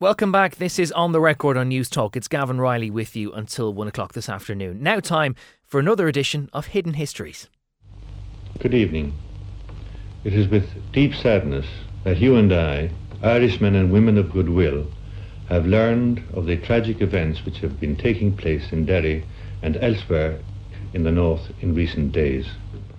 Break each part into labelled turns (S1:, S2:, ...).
S1: Welcome back. This is On the Record on Newstalk. It's Gavan Reilly with you until one o'clock this afternoon. Now, time for another edition of Hidden Histories.
S2: Good evening. It is with deep sadness that you and I, Irishmen and women of goodwill, have learned of the tragic events which have been taking place in Derry and elsewhere in the north in recent days.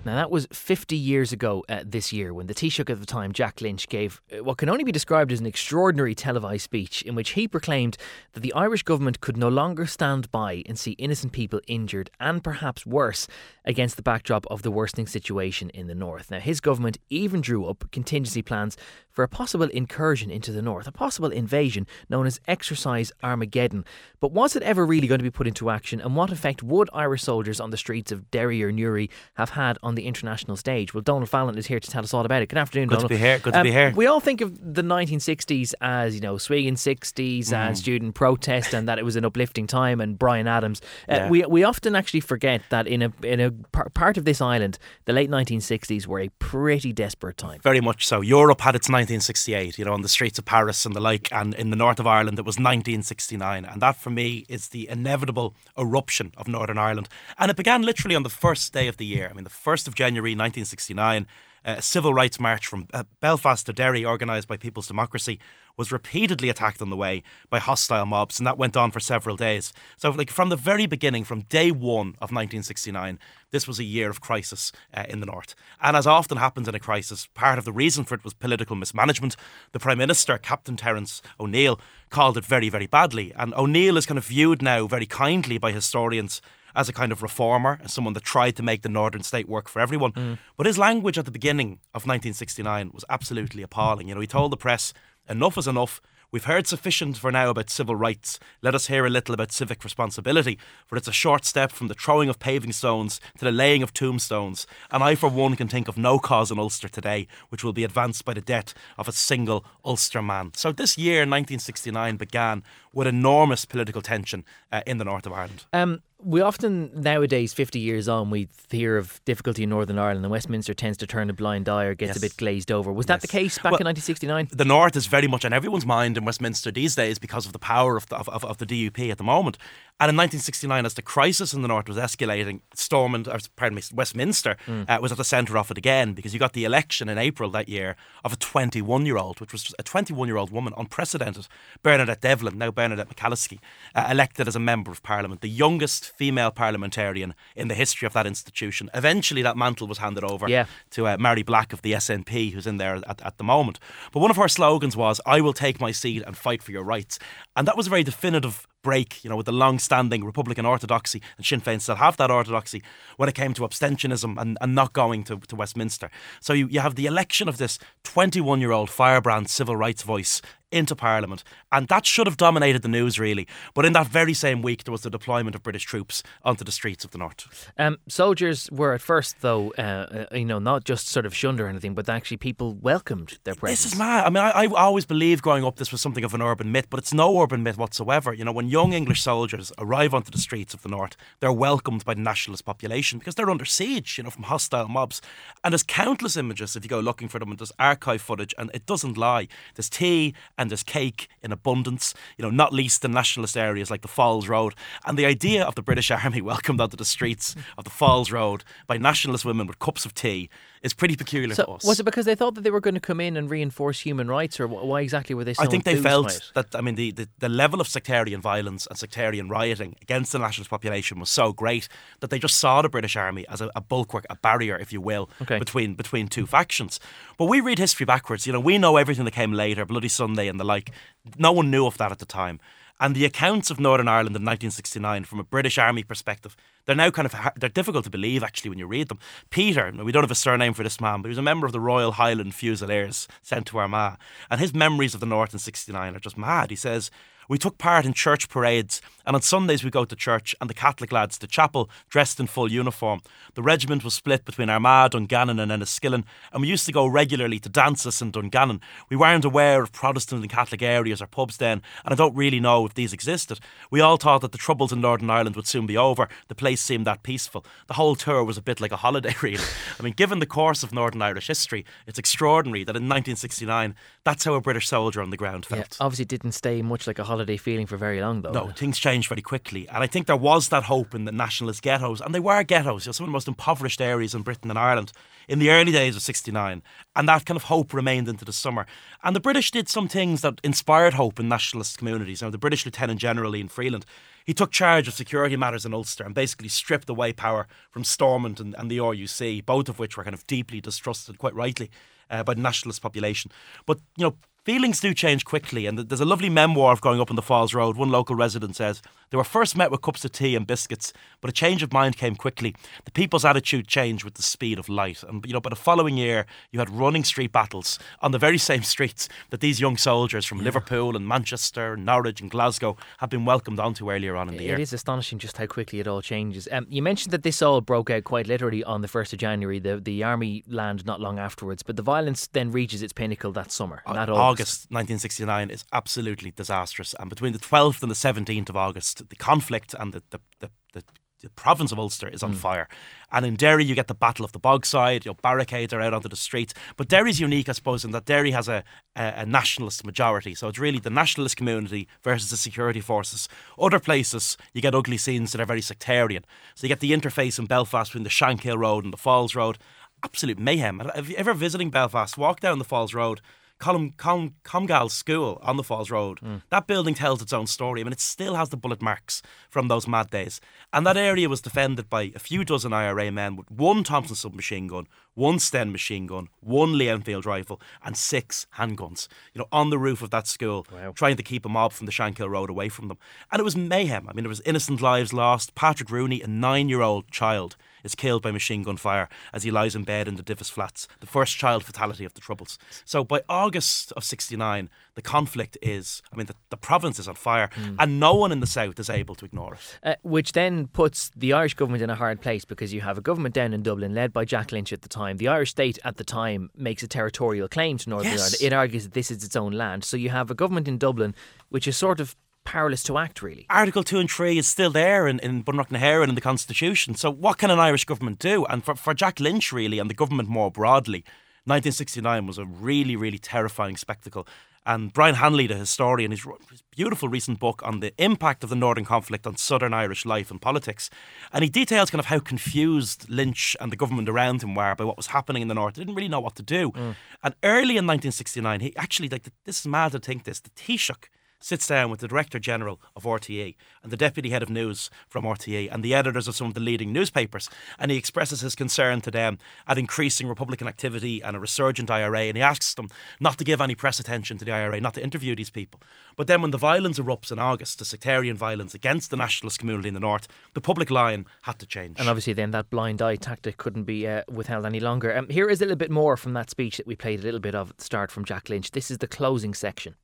S1: Now, that was 50 years ago uh, this year when the Taoiseach at the time, Jack Lynch, gave uh, what can only be described as an extraordinary televised speech in which he proclaimed that the Irish government could no longer stand by and see innocent people injured and perhaps worse against the backdrop of the worsening situation in the north. Now, his government even drew up contingency plans for a possible incursion into the north, a possible invasion known as Exercise Armageddon. But was it ever really going to be put into action, and what effect would Irish soldiers on the streets of Derry or Newry have had on the international stage? Well, Donald Fallon is here to tell us all about it. Good afternoon,
S3: Good
S1: Donald.
S3: to be here. Good to be
S1: Um,
S3: here.
S1: We all think of the 1960s as, you know, swinging 60s
S3: Mm.
S1: and student protest and that it was an uplifting time and Bryan Adams. Uh,
S3: Yeah.
S1: we, we often actually forget that in a, in a par- part of this island, the late 1960s were a pretty desperate time.
S3: Very much so. Europe had its 1968, you know, on the streets of Paris and the like, and in the north of Ireland it was 1969. And that for me is the inevitable eruption of Northern Ireland. And it began literally on the first day of the year. I mean, the 1st of January 1969, uh, a civil rights march from uh, Belfast to Derry, organised by People's Democracy, was repeatedly attacked on the way by hostile mobs, and that went on for several days. So, like from the very beginning, from day one of 1969, this was a year of crisis uh, in the north. And as often happens in a crisis, part of the reason for it was political mismanagement. The Prime Minister, Captain Terence O'Neill, called it very, very badly. And O'Neill is kind of viewed now very kindly by historians as a kind of reformer, as someone that tried to make the northern state work for everyone. But his language at the beginning of 1969 was absolutely appalling. You know, he told the press, enough is enough. We've heard sufficient for now about civil rights. Let us hear a little about civic responsibility, for it's a short step from the throwing of paving stones to the laying of tombstones. And I, for one, can think of no cause in Ulster today which will be advanced by the death of a single Ulster man. So this year, 1969, began with enormous political tension uh, in the north of Ireland.
S1: Um, we often nowadays, 50 years on, we hear of difficulty in Northern Ireland, and Westminster tends to turn a blind eye or gets a bit glazed over. Was that the case back
S3: Well,
S1: in 1969?
S3: the North is very much on everyone's mind in Westminster these days because of the power of the, of, of, of the DUP at the moment. And in 1969, as the crisis in the North was escalating, Stormont, or pardon me, Westminster uh, was at the centre of it again because you got the election in April that year of a 21 year old, which was a 21 year old woman, unprecedented, Bernadette Devlin, now Bernadette McAliskey, uh, elected as a Member of Parliament, the youngest female parliamentarian in the history of that institution. Eventually, that mantle was handed over
S1: Yeah.
S3: to uh, Mhairi Black of the SNP, who's in there at, at the moment. But one of her slogans was, I will take my seat and fight for your rights. And that was a very definitive break, you know, with the long standing Republican orthodoxy, and Sinn Féin still have that orthodoxy when it came to abstentionism and, and not going to, to Westminster. So you, you have the election of this 21 year old firebrand civil rights voice into Parliament, and that should have dominated the news really. But in that very same week, there was the deployment of British troops onto the streets of the north.
S1: Um, soldiers were at first, though, uh, uh, you know, not just sort of shunned or anything, but actually people welcomed their presence.
S3: This is mad. I mean, I, I always believed growing up this was something of an urban myth, but it's no urban myth whatsoever. You know, when young English soldiers arrive onto the streets of the north, they're welcomed by the nationalist population because they're under siege, you know, from hostile mobs. And there's countless images if you go looking for them, and there's archive footage, and it doesn't lie. There's tea and there's cake in abundance, you know, not least in nationalist areas like the Falls Road. And the idea of the British Army welcomed onto the streets of the Falls Road by nationalist women with cups of tea is pretty peculiar to us.
S1: was it because they thought that they were going to come in and reinforce human rights, or why exactly were they so
S3: I think they felt that I mean the, the, the level of sectarian violence and sectarian rioting against the nationalist population was so great that they just saw the British Army as a, a bulwark, a barrier, if you will,
S1: Okay.
S3: between between two factions. But we read history backwards. You know, we know everything that came later, Bloody Sunday and the like. No one knew of that at the time. And the accounts of Northern Ireland in 1969, from a British Army perspective, they're now kind of they're difficult to believe actually when you read them. Peter, we don't have a surname for this man, but he was a member of the Royal Highland Fusiliers sent to Armagh, and his memories of the North in '69 are just mad. He says. We took part in church parades, and on Sundays we go to church, and the Catholic lads to chapel, dressed in full uniform. The regiment was split between Armagh, Dungannon, and Enniskillen, and we used to go regularly to dances in Dungannon. We weren't aware of Protestant and Catholic areas or pubs then, and I don't really know if these existed. We all thought that the troubles in Northern Ireland would soon be over, the place seemed that peaceful. The whole tour was a bit like a holiday, really. I mean, given the course of Northern Irish history, it's extraordinary that in 1969, that's how a British soldier on the ground felt.
S1: Yeah, obviously, didn't stay much like a holiday feeling for very long, though.
S3: No, things changed very quickly. And I think there was that hope in the nationalist ghettos, and they were ghettos, you know, some of the most impoverished areas in Britain and Ireland in the early days of 69. And that kind of hope remained into the summer. And the British did some things that inspired hope in nationalist communities. Now, the British Lieutenant General Ian Freeland, he took charge of security matters in Ulster and basically stripped away power from Stormont and, and the RUC, both of which were kind of deeply distrusted, quite rightly, uh, by the nationalist population. But, you know, Feelings do change quickly, and there's a lovely memoir of growing up on the Falls Road. One local resident says they were first met with cups of tea and biscuits, but a change of mind came quickly. The people's attitude changed with the speed of light, and you know, by the following year, you had running street battles on the very same streets that these young soldiers from yeah. Liverpool and Manchester, and Norwich and Glasgow had been welcomed onto earlier on in the
S1: it
S3: year.
S1: It is astonishing just how quickly it all changes. Um, you mentioned that this all broke out quite literally on the first of January. The the army land not long afterwards, but the violence then reaches its pinnacle that summer.
S3: Uh, August 1960. 1969 is absolutely disastrous. And between the 12th and the 17th of August, the conflict and the, the, the, the the province of Ulster is on mm. fire. And in Derry, you get the Battle of the Bogside. Your barricades are out onto the streets. But Derry's unique, I suppose, in that Derry has a, a, a, nationalist majority. So it's really the nationalist community versus the security forces. Other places, you get ugly scenes that are very sectarian. So you get the interface in Belfast between the Shankill Road and the Falls Road. Absolute mayhem. Have you ever visiting Belfast, walk down the Falls Road Colum, Com, Comgall School on the Falls Road. Mm. That building tells its own story. I mean, it still has the bullet marks from those mad days. And that area was defended by a few dozen IRA men with one Thompson submachine gun, one Sten machine gun, one Lee Enfield rifle, and six handguns. You know, on the roof of that school, wow. trying to keep a mob from the Shankill Road away from them. And it was mayhem. I mean, there was innocent lives lost. Patrick Rooney, a nine-year-old child is killed by machine gun fire as he lies in bed in the Divis flats, the first child fatality of the Troubles. So by August of 69, the conflict is, I mean, the, the province is on fire, mm. and no one in the south is able to ignore it.
S1: Uh, which then puts the Irish government in a hard place because you have a government down in Dublin led by Jack Lynch at the time. The Irish state at the time makes a territorial claim to Northern
S3: yes.
S1: Ireland. It argues that this is its own land. So you have a government in Dublin which is sort of powerless to act, really.
S3: Article 2 and 3 is still there in, in Bunreacht na in the Constitution. So, what can an Irish government do? And for, for Jack Lynch, really, and the government more broadly, 1969 was a really, really terrifying spectacle. And Brian Hanley, the historian, his, his beautiful recent book on the impact of the Northern conflict on Southern Irish life and politics. And he details kind of how confused Lynch and the government around him were by what was happening in the North. They didn't really know what to do. Mm. And early in 1969, he actually, like, this is mad to think this, the Taoiseach sits down with the Director General of RTE and the Deputy Head of News from RTE and the editors of some of the leading newspapers. And he expresses his concern to them at increasing Republican activity and a resurgent IRA. And he asks them not to give any press attention to the IRA, not to interview these people. But then when the violence erupts in August, the sectarian violence against the nationalist community in the North, the public line had to change.
S1: And obviously, then that blind eye tactic couldn't be uh, withheld any longer. Um, here is a little bit more from that speech that we played a little bit of at the start from Jack Lynch. This is the closing section.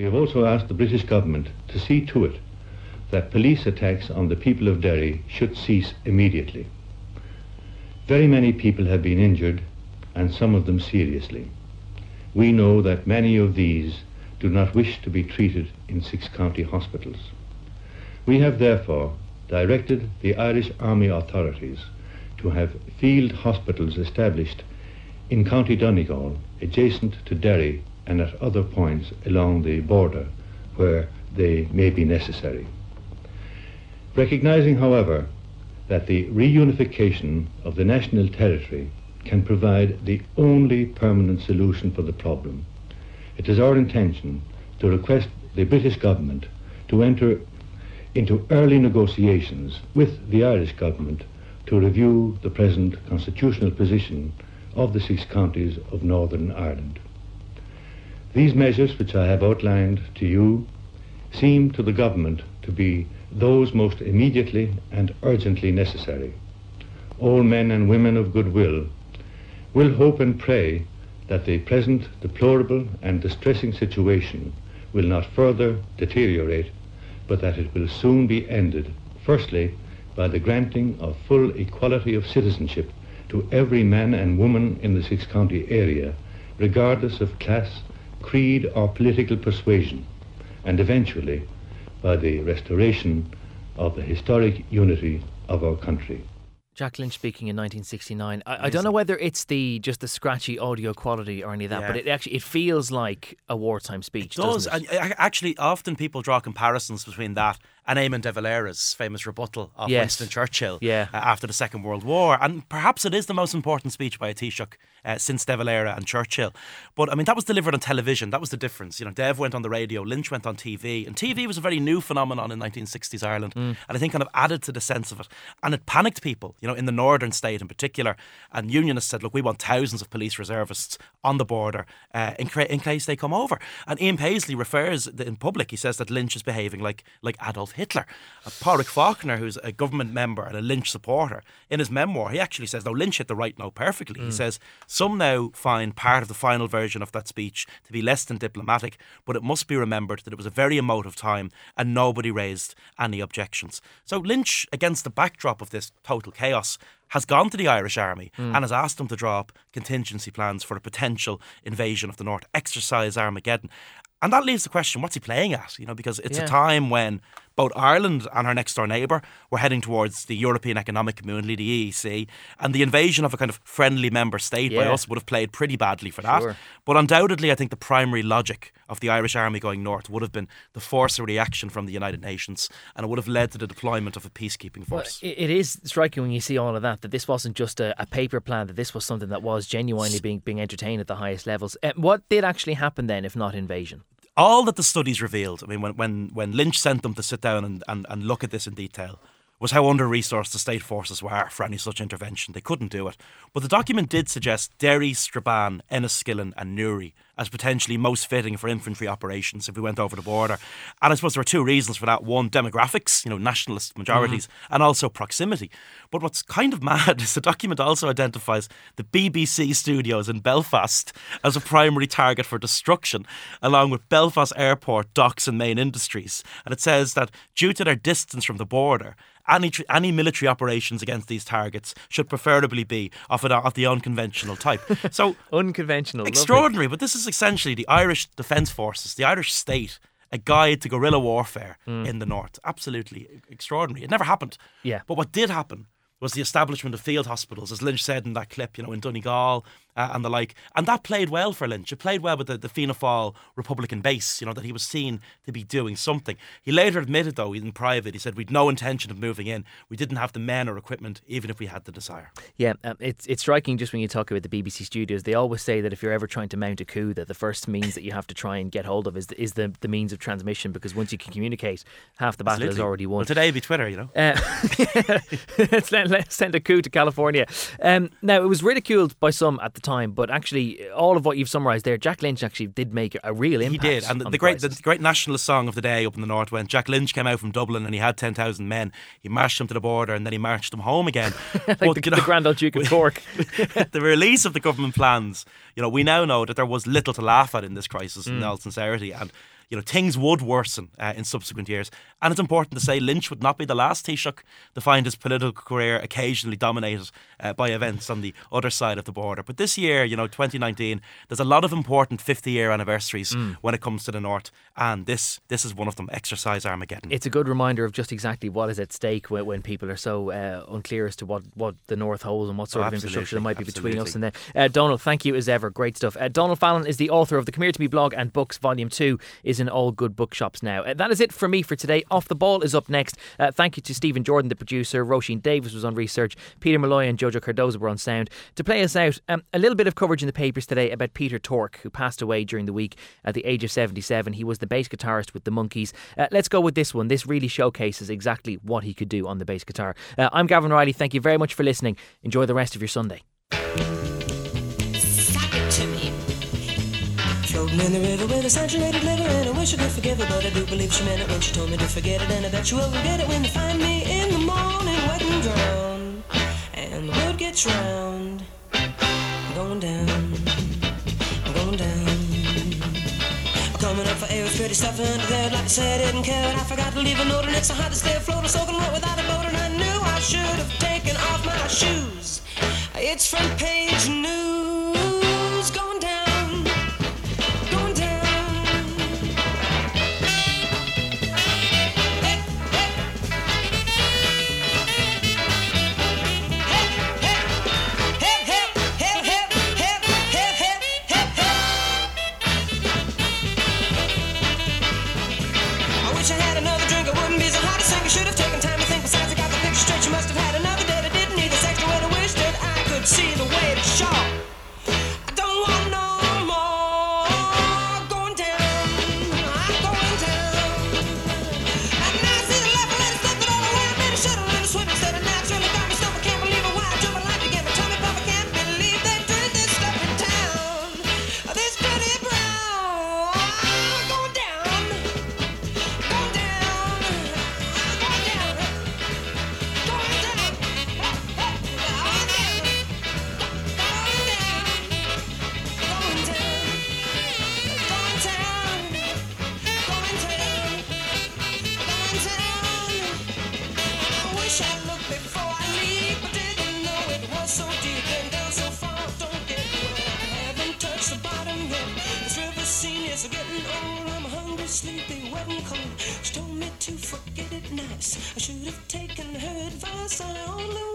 S2: We have also asked the British government to see to it that police attacks on the people of Derry should cease immediately. Very many people have been injured, and some of them seriously. We know that many of these do not wish to be treated in six county hospitals. We have therefore directed the Irish Army authorities to have field hospitals established in County Donegal, adjacent to Derry and at other points along the border where they may be necessary. Recognizing, however, that the reunification of the national territory can provide the only permanent solution for the problem, it is our intention to request the British government to enter into early negotiations with the Irish government to review the present constitutional position of the six counties of Northern Ireland. These measures which I have outlined to you seem to the government to be those most immediately and urgently necessary. All men and women of goodwill will hope and pray that the present deplorable and distressing situation will not further deteriorate, but that it will soon be ended, firstly, by the granting of full equality of citizenship to every man and woman in the six county area, regardless of class, creed, or political persuasion, and eventually by the restoration of the historic unity of our country.
S1: Jack Lynch speaking in 1969. I, I, don't know whether it's the just the scratchy audio quality or any of that, yeah. but it actually it feels like a wartime speech.
S3: It does.
S1: It?
S3: And actually, often people draw comparisons between that and Eamon de Valera's famous rebuttal of yes. Winston Churchill
S1: yeah.
S3: uh, after the Second World War. And perhaps it is the most important speech by a Taoiseach uh, since De Valera and Churchill. But I mean, that was delivered on television. That was the difference. You know, Dev went on the radio, Lynch went on TV. And TV was a very new phenomenon in 1960s Ireland. Mm. And I think kind of added to the sense of it. And it panicked people, you know, in the northern state in particular. And unionists said, look, we want thousands of police reservists on the border uh, in, in, case they come over. And Ian Paisley refers in public, he says that Lynch is behaving like, like Adolf Hitler. Uh, Pádraig Faulkner, who's a government member and a Lynch supporter, in his memoir, he actually says, no, Lynch hit the right note perfectly. Mm. He says, some now find part of the final version of that speech to be less than diplomatic, but it must be remembered that it was a very emotive time and nobody raised any objections. So Lynch, against the backdrop of this total chaos, has gone to the Irish Army mm. and has asked them to draw up contingency plans for a potential invasion of the North, exercise Armageddon. And that leaves the question what's he playing at? You know, because it's yeah. a time when both Ireland and her next door neighbour were heading towards the European Economic Community, the EEC, and the invasion of a kind of friendly member state yeah. by us would have played pretty badly for that. Sure. But undoubtedly, I think the primary logic of the Irish Army going north would have been the force of reaction from the United Nations, and it would have led to the deployment of a peacekeeping force.
S1: Well, it is striking when you see all of that that this wasn't just a, a paper plan; that this was something that was genuinely being being entertained at the highest levels. Uh, what did actually happen then, if not invasion?
S3: All that the studies revealed, I mean, when, when, when Lynch sent them to sit down and, and, and look at this in detail, was how under resourced the state forces were for any such intervention. They couldn't do it. But the document did suggest Derry, Strabane, Enniskillen, and Newry as potentially most fitting for infantry operations if we went over the border. And I suppose there are two reasons for that. One, demographics, you know, nationalist majorities, mm-hmm. and also proximity. But what's kind of mad is the document also identifies the BBC studios in Belfast as a primary target for destruction, along with Belfast Airport, docks, and main industries. And it says that due to their distance from the border, any any military operations against these targets should preferably be of, a, of the unconventional type.
S1: So unconventional,
S3: extraordinary.
S1: Lovely.
S3: But this is essentially the Irish Defence Forces, the Irish state, a guide to guerrilla warfare mm. in the north. Absolutely extraordinary. It never happened.
S1: Yeah.
S3: But what did happen was the establishment of field hospitals, as Lynch said in that clip, you know, in Donegal uh, and the like. And that played well for Lynch. It played well with the, the Fianna Fáil Republican base, you know, that he was seen to be doing something. He later admitted, though, in private, he said, We'd no intention of moving in. We didn't have the men or equipment, even if we had the desire.
S1: Yeah, um, it's, it's striking just when you talk about the BBC studios. They always say that if you're ever trying to mount a coup, that the first means that you have to try and get hold of is the, is the, the means of transmission, because once you can communicate, half the battle Absolutely. is already won.
S3: Well, today be Twitter, you know. Uh,
S1: let's, let, let's send a coup to California. Um, now, it was ridiculed by some at the time, but actually, all of what you've summarised there, Jack Lynch actually did make a real impact.
S3: He did, and the, the, the great the great nationalist song of the day up in the north when Jack Lynch came out from Dublin and he had ten thousand men. He marched them to the border and then he marched them home again.
S1: like but, the, you know, the Grand Old Duke of Cork.
S3: the release of the government plans, you know, we now know that there was little to laugh at in this crisis, mm. in all sincerity, and you know, things would worsen uh, in subsequent years. And it's important to say Lynch would not be the last Taoiseach to find his political career occasionally dominated uh, by events on the other side of the border. But this year, you know, 2019, there's a lot of important 50 year anniversaries mm. when it comes to the North. And this this is one of them, Exercise Armageddon.
S1: It's a good reminder of just exactly what is at stake when, when people are so uh, unclear as to what, what the North holds and what sort oh, of infrastructure there might be absolutely. between us and them. Uh, Donald, thank you as ever. Great stuff. Uh, Donald Fallon is the author of the Come Here to Me blog and books. Volume 2 is in all good bookshops now. Uh, that is it for me for today. Off the Ball is up next. Uh, thank you to Stephen Jordan, the producer. Roisin Davis was on research. Peter Malloy and Jojo Cardoza were on sound. To play us out, um, a little bit of coverage in the papers today about Peter Tork, who passed away during the week at the age of 77. He was the bass guitarist with the Monkees. Uh, let's go with this one. This really showcases exactly what he could do on the bass guitar. Uh, I'm Gavan Reilly. Thank you very much for listening. Enjoy the rest of your Sunday. Floating in the river with a saturated liver And I wish I could forgive her But I do believe she meant it when she told me to forget it And I bet you will forget it when you find me in the morning Wet and drowned And the word gets round. I'm going down I'm going down. I'm coming up for air with pretty stuff under there Like I said, I didn't care And I forgot to leave a note And it's so hard to stay afloat I'm soaking wet without a boat And I knew I should have taken off my shoes. It's front page news wish I
S4: had another drink. I wouldn't be so hard to sing. I should have. sleepy, wedding call cold. She told me to forget it nice. I should have taken her advice. I only